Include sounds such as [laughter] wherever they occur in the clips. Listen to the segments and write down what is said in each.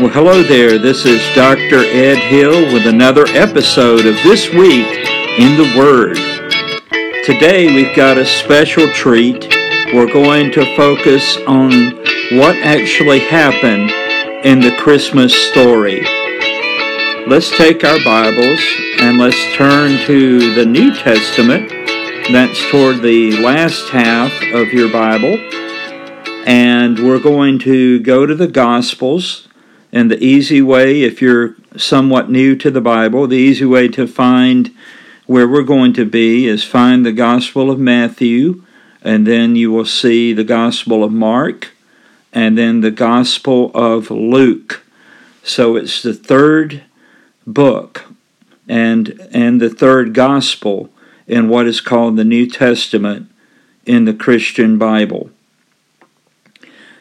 Well, hello there. This is Dr. Ed Hill with another episode of This Week in the Word. Today we've got a special treat. We're going to focus on what actually happened in the Christmas story. Let's take our Bibles and let's turn to the New Testament. That's toward the last half of your Bible. And we're going to go to the Gospels and the easy way, if you're somewhat new to the Bible, the easy way to find where we're going to be is find the Gospel of Matthew, and then you will see the Gospel of Mark, and then the Gospel of Luke. So it's the third book and and the third gospel in what is called the New Testament in the Christian Bible.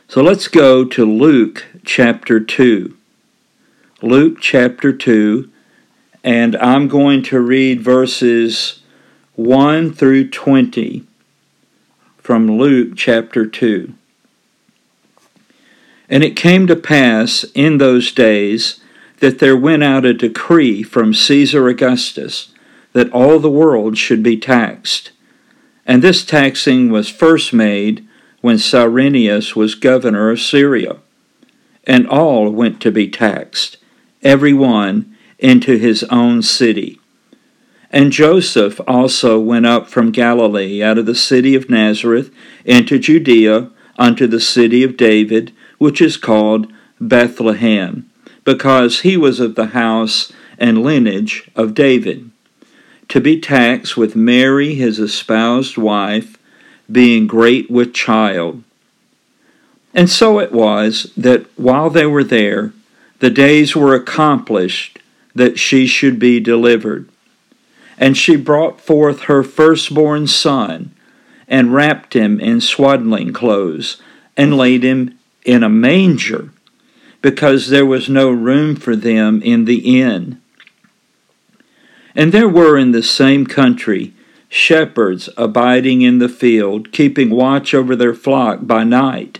So let's go to Luke chapter 2. Luke chapter 2, and I'm going to read verses 1 through 20 from Luke chapter 2. And it came to pass in those days that there went out a decree from Caesar Augustus that all the world should be taxed. And this taxing was first made when Cyrenius was governor of Syria. And all went to be taxed, every one into his own city. And Joseph also went up from Galilee out of the city of Nazareth into Judea unto the city of David, which is called Bethlehem, because he was of the house and lineage of David, to be taxed with Mary his espoused wife being great with child. And so it was that while they were there, the days were accomplished that she should be delivered. And she brought forth her firstborn son, and wrapped him in swaddling clothes, and laid him in a manger, because there was no room for them in the inn. And there were in the same country shepherds abiding in the field, keeping watch over their flock by night.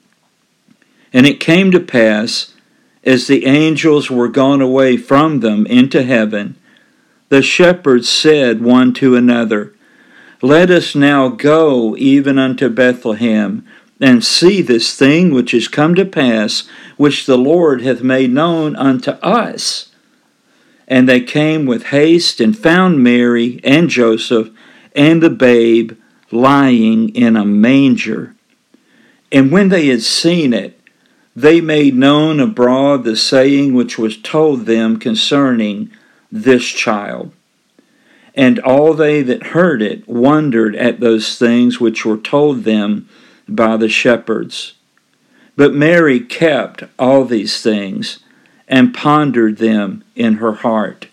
and it came to pass, as the angels were gone away from them into heaven, the shepherds said one to another, Let us now go even unto Bethlehem, and see this thing which is come to pass, which the Lord hath made known unto us. And they came with haste and found Mary and Joseph and the babe lying in a manger. And when they had seen it, they made known abroad the saying which was told them concerning this child. And all they that heard it wondered at those things which were told them by the shepherds. But Mary kept all these things and pondered them in her heart.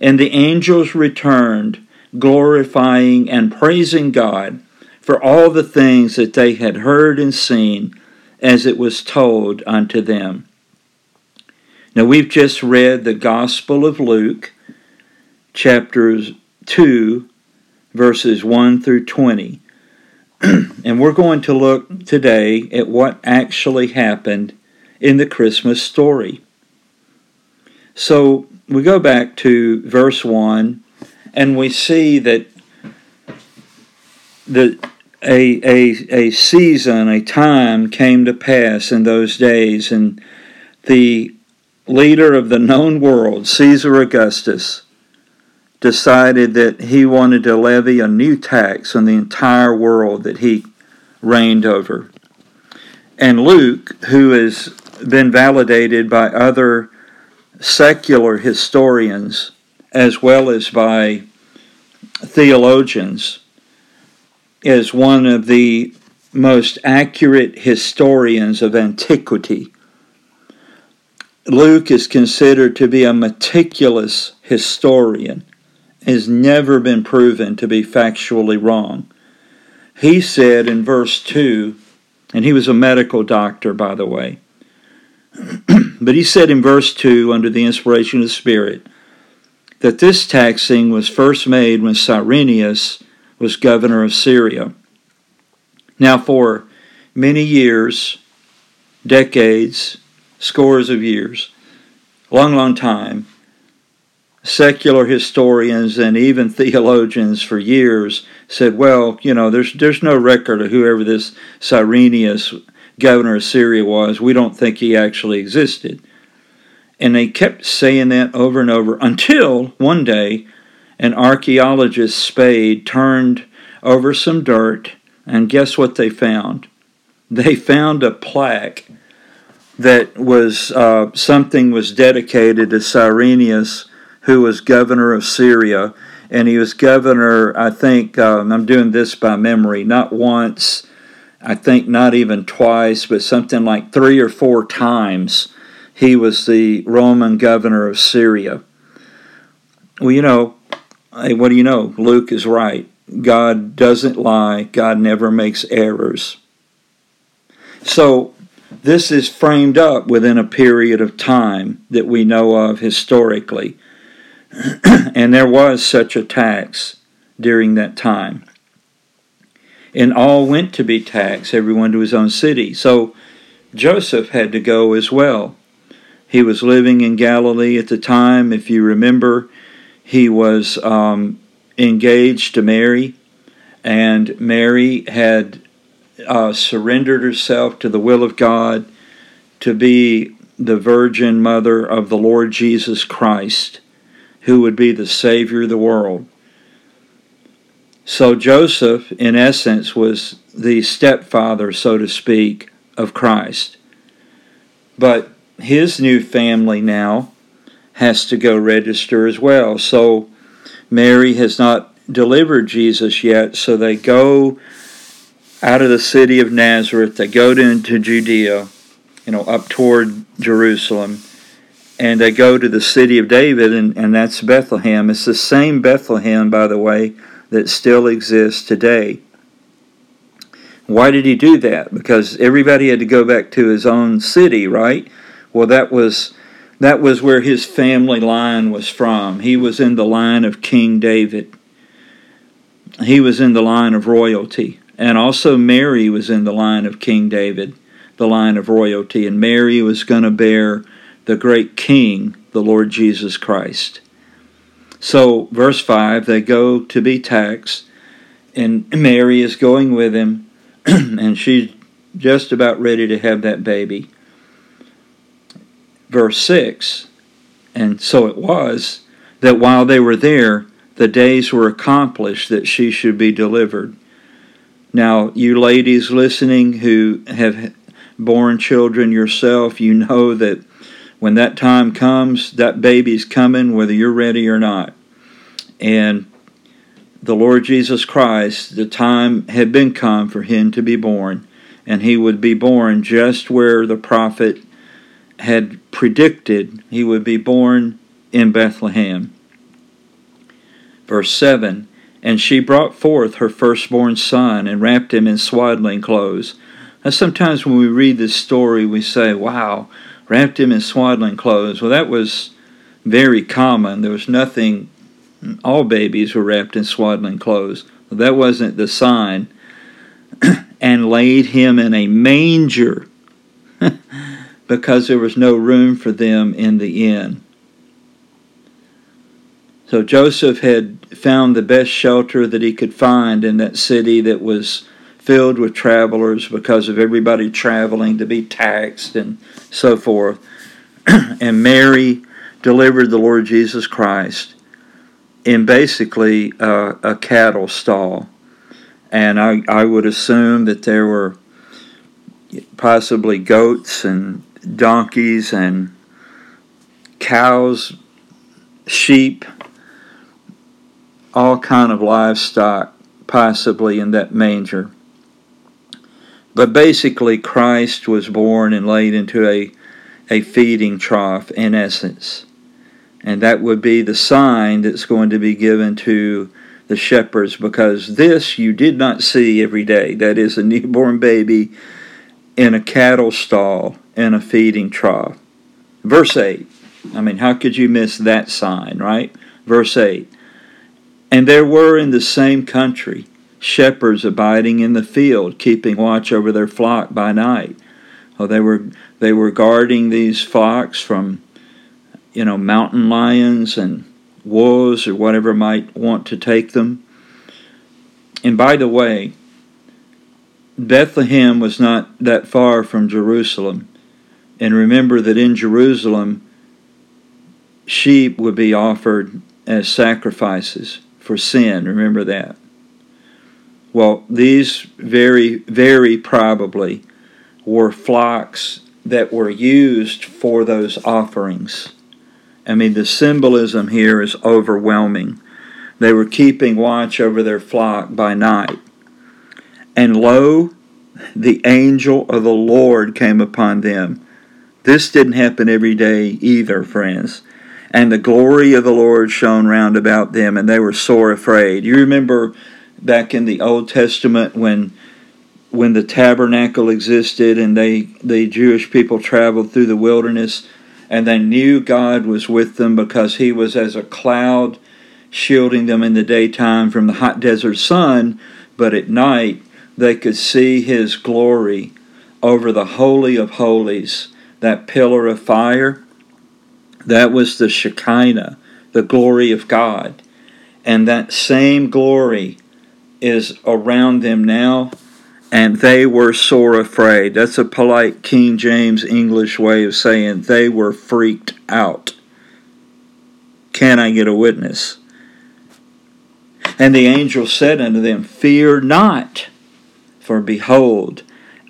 And the angels returned, glorifying and praising God for all the things that they had heard and seen as it was told unto them. Now, we've just read the Gospel of Luke, chapters 2, verses 1 through 20. [clears throat] and we're going to look today at what actually happened in the Christmas story. So we go back to verse 1 and we see that the, a, a, a season, a time came to pass in those days, and the leader of the known world, Caesar Augustus, decided that he wanted to levy a new tax on the entire world that he reigned over. And Luke, who has been validated by other secular historians as well as by theologians, is one of the most accurate historians of antiquity. Luke is considered to be a meticulous historian, has never been proven to be factually wrong. He said in verse 2, and he was a medical doctor, by the way, [clears throat] but he said in verse 2, under the inspiration of the Spirit, that this taxing was first made when Cyrenius was governor of Syria. Now, for many years, decades, scores of years, long, long time, secular historians and even [laughs] theologians for years said, well, you know, there's there's no record of whoever this Cyrenius, governor of Syria, was. We don't think he actually existed. And they kept saying that over and over until one day an archaeologist's spade turned over some dirt, and guess what they found? They found a plaque that was uh, something was dedicated to Cyrenius, who was governor of Syria, and he was governor. I think um, I'm doing this by memory, not once. I think not even twice, but something like three or four times he was the Roman governor of Syria. Well, you know, what do you know? Luke is right. God doesn't lie, God never makes errors. So, this is framed up within a period of time that we know of historically. [clears throat] and there was such a tax during that time. And all went to be taxed, everyone to his own city. So Joseph had to go as well. He was living in Galilee at the time. If you remember, he was um, engaged to Mary, and Mary had uh, surrendered herself to the will of God to be the virgin mother of the Lord Jesus Christ, who would be the Savior of the world. So Joseph, in essence, was the stepfather, so to speak, of Christ. But his new family now has to go register as well. So Mary has not delivered Jesus yet, so they go out of the city of Nazareth, they go into Judea, you know, up toward Jerusalem, and they go to the city of David, and, and that's Bethlehem. It's the same Bethlehem, by the way, that still exists today. Why did he do that? Because everybody had to go back to his own city, right? Well, that was that was where his family line was from. He was in the line of King David. He was in the line of royalty. And also Mary was in the line of King David, the line of royalty. And Mary was going to bear the great king, the Lord Jesus Christ. So, verse 5, they go to be taxed, and Mary is going with him, [clears throat] and she's just about ready to have that baby verse 6 And so it was that while they were there, the days were accomplished that she should be delivered. Now, you ladies listening who have born children yourself, you know that when that time comes, that baby's coming whether you're ready or not. And the Lord Jesus Christ, the time had been come for him to be born, and he would be born just where the prophet had predicted he would be born in Bethlehem. Verse 7 And she brought forth her firstborn son and wrapped him in swaddling clothes. Now, sometimes when we read this story, we say, wow, wrapped him in swaddling clothes. Well, that was very common. There was nothing, all babies were wrapped in swaddling clothes. Well, that wasn't the sign. [clears throat] and laid him in a manger [laughs] because there was no room for them in the inn. So Joseph had found the best shelter that he could find in that city that was filled with travelers because of everybody traveling to be taxed and so forth. [clears throat] and Mary delivered the Lord Jesus Christ in basically a, a cattle stall. And I, I would assume that there were possibly goats and donkeys and cows, sheep, all kind of livestock possibly in that manger. But basically Christ was born and laid into a a feeding trough in essence. And that would be the sign that's going to be given to the shepherds because this you did not see every day. That is a newborn baby in a cattle stall in a feeding trough. Verse 8. I mean, how could you miss that sign, right? Verse 8. And there were in the same country shepherds abiding in the field, keeping watch over their flock by night. Oh, they were they were guarding these flocks from, you know, mountain lions and wolves or whatever might want to take them. And by the way, Bethlehem was not that far from Jerusalem. And remember that in Jerusalem, sheep would be offered as sacrifices for sin. Remember that. Well, these very, very probably were flocks that were used for those offerings. I mean, the symbolism here is overwhelming. They were keeping watch over their flock by night. And lo, the angel of the Lord came upon them. This didn't happen every day either, friends. And the glory of the Lord shone round about them, and they were sore afraid. You remember back in the Old Testament when when the tabernacle existed and they the Jewish people traveled through the wilderness and they knew God was with them because he was as a cloud shielding them in the daytime from the hot desert sun, but at night they could see his glory over the holy of holies, that pillar of fire. That was the Shekinah, the glory of God. And that same glory is around them now and they were sore afraid. That's a polite King James English way of saying they were freaked out. Can I get a witness? And the angel said unto them, Fear not, for behold,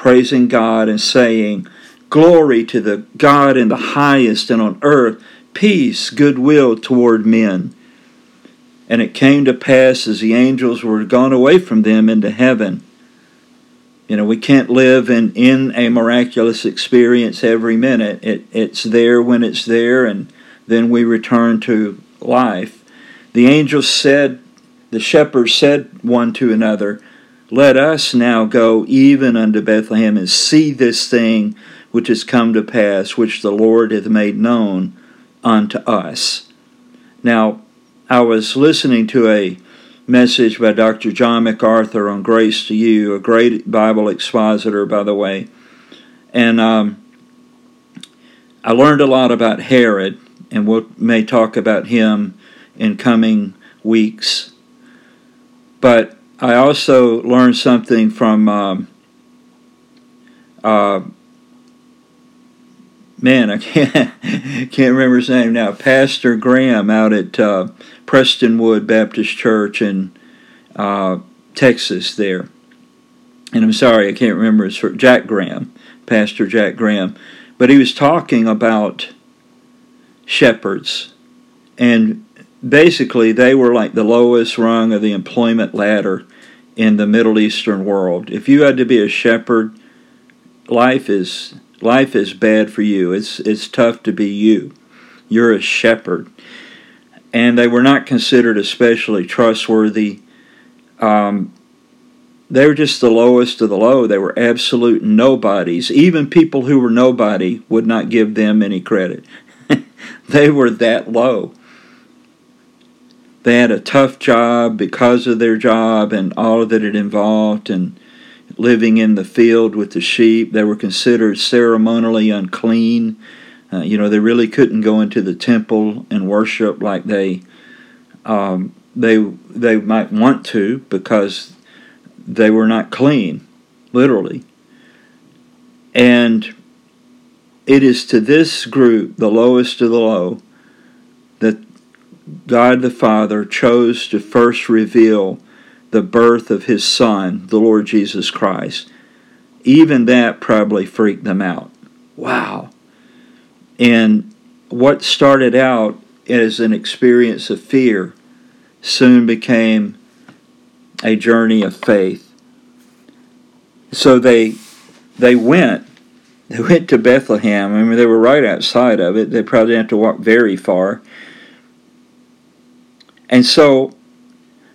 praising God and saying, Glory to the God in the highest, and on earth peace, goodwill toward men. And it came to pass as the angels were gone away from them into heaven you know, we can't live in, in a miraculous experience every minute. It, it's there when it's there, and then we return to life. The angels said, the shepherds said one to another, Let us now go even unto Bethlehem and see this thing which has come to pass, which the Lord hath made known unto us. Now, I was listening to a message by Dr. John MacArthur on Grace to You, a great Bible expositor, by the way. And um, I learned a lot about Herod, and we may talk about him in coming weeks. But I also learned something from um, uh, man, I [laughs] can't can't remember his name now. Pastor Graham out at uh, Prestonwood Baptist Church in uh, Texas there. And I'm sorry, I can't remember his Jack Graham, Pastor Jack Graham, but he was talking about shepherds, and basically they were like the lowest rung of the employment ladder in the Middle Eastern world. If you had to be a shepherd, life is life is bad for you. It's it's tough to be you. You're a shepherd and they were not considered especially trustworthy. Um, they were just the lowest of the low. They were absolute nobodies. Even people who were nobody would not give them any credit. [laughs] they were that low. They had a tough job because of their job and all that it involved, and living in the field with the sheep. They were considered ceremonially unclean. Uh, you know, they really couldn't go into the temple and worship like they um, they they might want to because they were not clean, literally. And it is to this group, the lowest of the low, God the Father chose to first reveal the birth of his Son, the Lord Jesus Christ. Even that probably freaked them out. Wow. And what started out as an experience of fear soon became a journey of faith. So they they went they went to Bethlehem. I mean they were right outside of it. They probably didn't have to walk very far. And so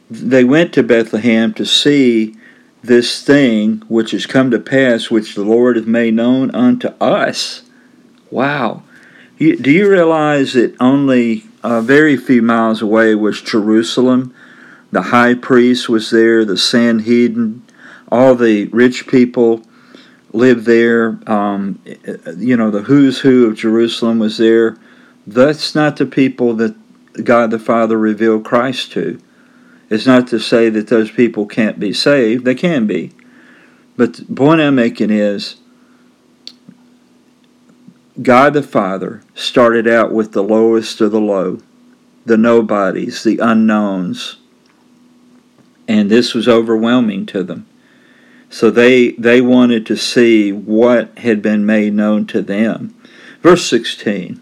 they went to Bethlehem to see this thing which has come to pass, which the Lord hath made known unto us. Wow. Do you realize that only a very few miles away was Jerusalem? The high priest was there, the Sanhedrin, all the rich people lived there. Um, you know, the who's who of Jerusalem was there. That's not the people that God the Father revealed Christ to. It's not to say that those people can't be saved, they can be. But the point I'm making is God the Father started out with the lowest of the low, the nobodies, the unknowns. And this was overwhelming to them. So they, they wanted to see what had been made known to them. Verse 16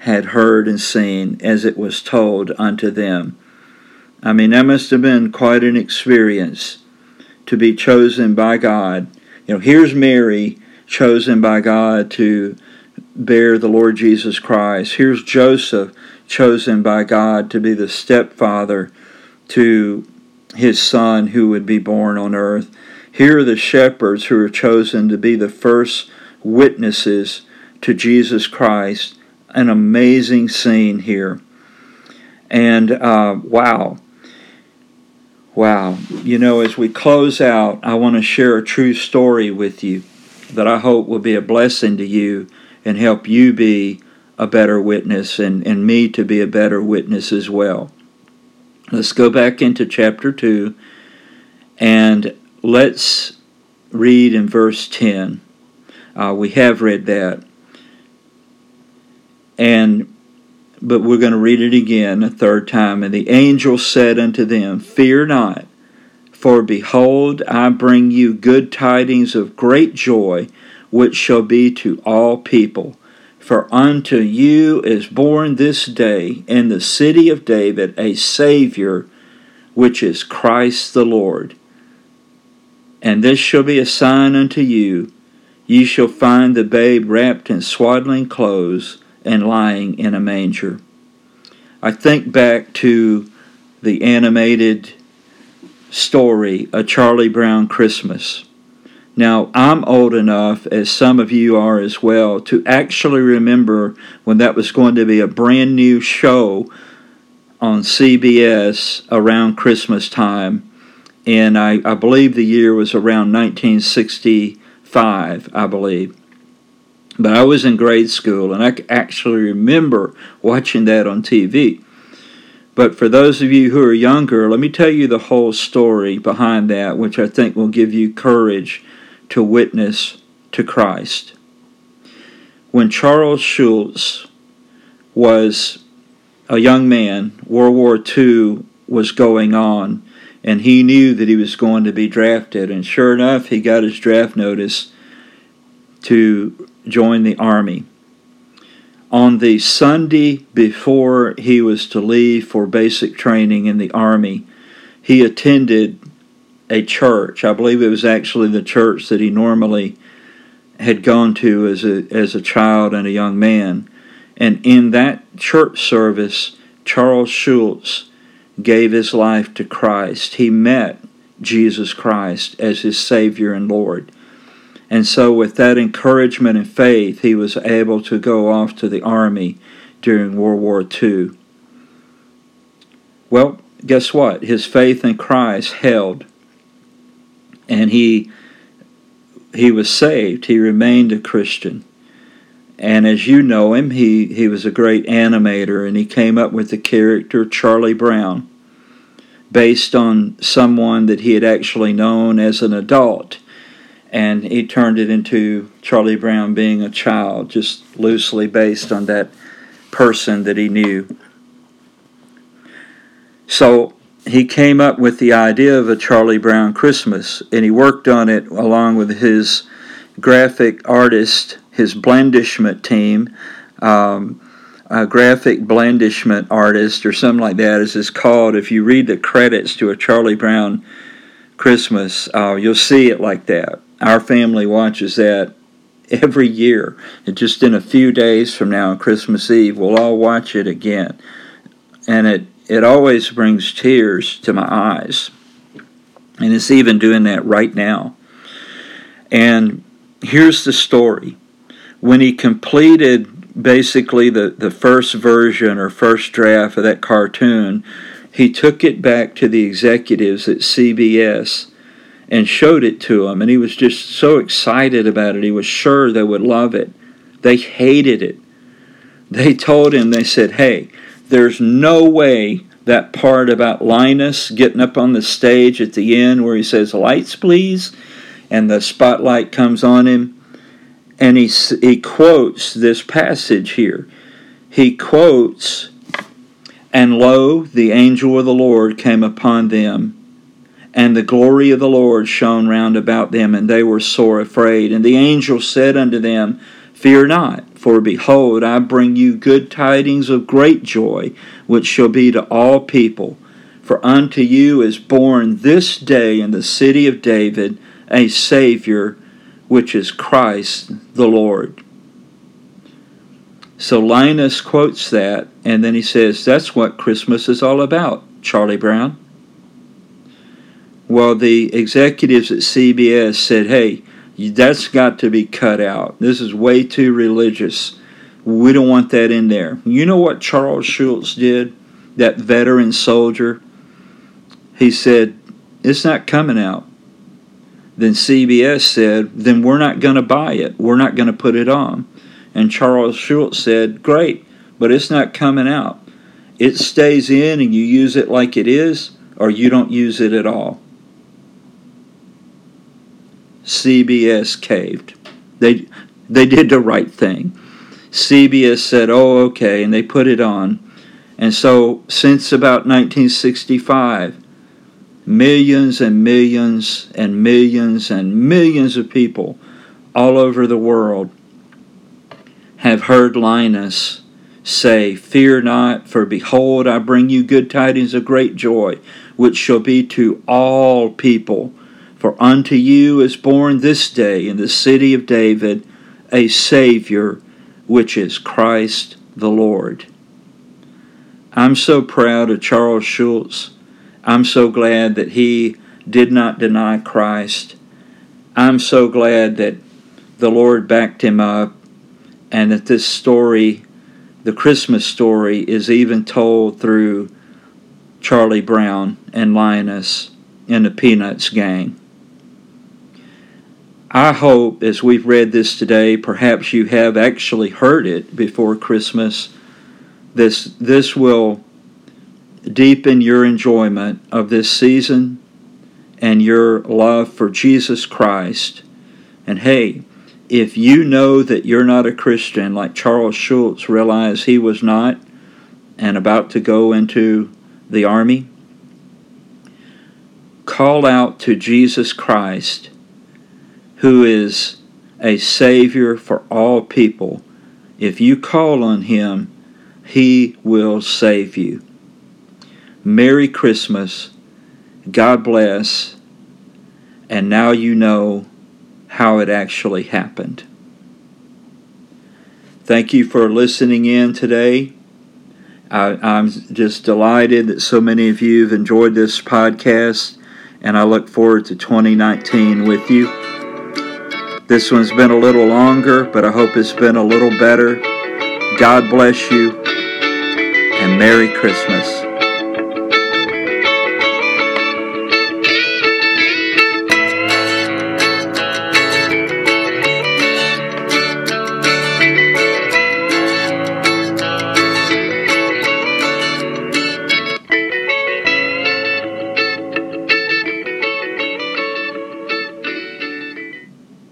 had heard and seen as it was told unto them. I mean, that must have been quite an experience to be chosen by God. You know, here's Mary chosen by God to bear the Lord Jesus Christ. Here's Joseph chosen by God to be the stepfather to his son who would be born on earth. Here are the shepherds who are chosen to be the first witnesses to Jesus Christ. An amazing scene here. And uh, wow, Wow. You know, as we close out, I want to share a true story with you that I hope will be a blessing to you and help you be a better witness and, and me to be a better witness as well. Let's go back into chapter 2 and let's read in verse 10. Uh, we have read that. And but we're going to read it again a third time. And the angel said unto them, Fear not, for behold, I bring you good tidings of great joy, which shall be to all people. For unto you is born this day in the city of David a Savior, which is Christ the Lord. And this shall be a sign unto you ye shall find the babe wrapped in swaddling clothes and lying in a manger. I think back to the animated story, A Charlie Brown Christmas. Now, I'm old enough, as some of you are as well, to actually remember when that was going to be a brand new show on CBS around Christmas time. And I, I believe the year was around 1965, I believe. But I was in grade school, and I actually remember watching that on TV. But for those of you who are younger, let me tell you the whole story behind that, which I think will give you courage to witness to Christ. When Charles Schulz was a young man, World War II was going on, and he knew that he was going to be drafted. And sure enough, he got his draft notice to join the army. On the Sunday before he was to leave for basic training in the Army, he attended a church. I believe it was actually the church that he normally had gone to as a, as a child and a young man. And in that church service, Charles Schulz gave his life to Christ. He met Jesus Christ as his Savior and Lord. And so, with that encouragement and faith, he was able to go off to the army during World War II. Well, guess what? His faith in Christ held, and he he was saved. He remained a Christian. And as you know him, he, he was a great animator, and he came up with the character Charlie Brown based on someone that he had actually known as an adult. And he turned it into Charlie Brown being a child, just loosely based on that person that he knew. So he came up with the idea of a Charlie Brown Christmas, and he worked on it along with his graphic artist, his blandishment team. Um, a graphic blandishment artist or something like that, as it's called. If you read the credits to a Charlie Brown Christmas, uh, you'll see it like that. Our family watches that every year. And just in a few days from now on Christmas Eve, we'll all watch it again. And it, it always brings tears to my eyes. And it's even doing that right now. And here's the story. When he completed basically the, the first version or first draft of that cartoon, he took it back to the executives at CBS and showed it to him. And he was just so excited about it. He was sure they would love it. They hated it. They told him, they said, hey, there's no way that part about Linus getting up on the stage at the end where he says, lights please, and the spotlight comes on him and he, he quotes this passage here. He quotes, And lo, the angel of the Lord came upon them, and the glory of the Lord shone round about them, and they were sore afraid. And the angel said unto them, Fear not, for behold, I bring you good tidings of great joy, which shall be to all people. For unto you is born this day in the city of David a Savior which is Christ the Lord. So Linus quotes that, and then he says, That's what Christmas is all about, Charlie Brown. Well, the executives at CBS said, Hey, that's got to be cut out. This is way too religious. We don't want that in there. You know what Charles Schulz did? That veteran soldier? He said, It's not coming out then CBS said, then we're not going to buy it. We're not going to put it on. And Charles Schulz said, great, but it's not coming out. It stays in and you use it like it is, or you don't use it at all. CBS caved. They, they did the right thing. CBS said, oh, okay, and they put it on. And so, since about 1965, millions and millions and millions and millions of people all over the world have heard Linus say, Fear not, for behold, I bring you good tidings of great joy, which shall be to all people. For unto you is born this day in the city of David a Savior, which is Christ the Lord. I'm so proud of Charles Schulz I'm so glad that he did not deny Christ. I'm so glad that the Lord backed him up and that this story, the Christmas story, is even told through Charlie Brown and Linus and the Peanuts gang. I hope as we've read this today, perhaps you have actually heard it before Christmas. This, this will deepen your enjoyment of this season and your love for Jesus Christ. And hey, if you know that you're not a Christian, like Charles Schulz realized he was not and about to go into the army, call out to Jesus Christ, who is a Savior for all people, If you call on Him, He will save you. Merry Christmas. God bless. And now you know how it actually happened. Thank you for listening in today. I, am just delighted that so many of you have enjoyed this podcast, and I look forward to 2019 with you. This one's been a little longer, but I hope it's been a little better. God bless you, and Merry Christmas.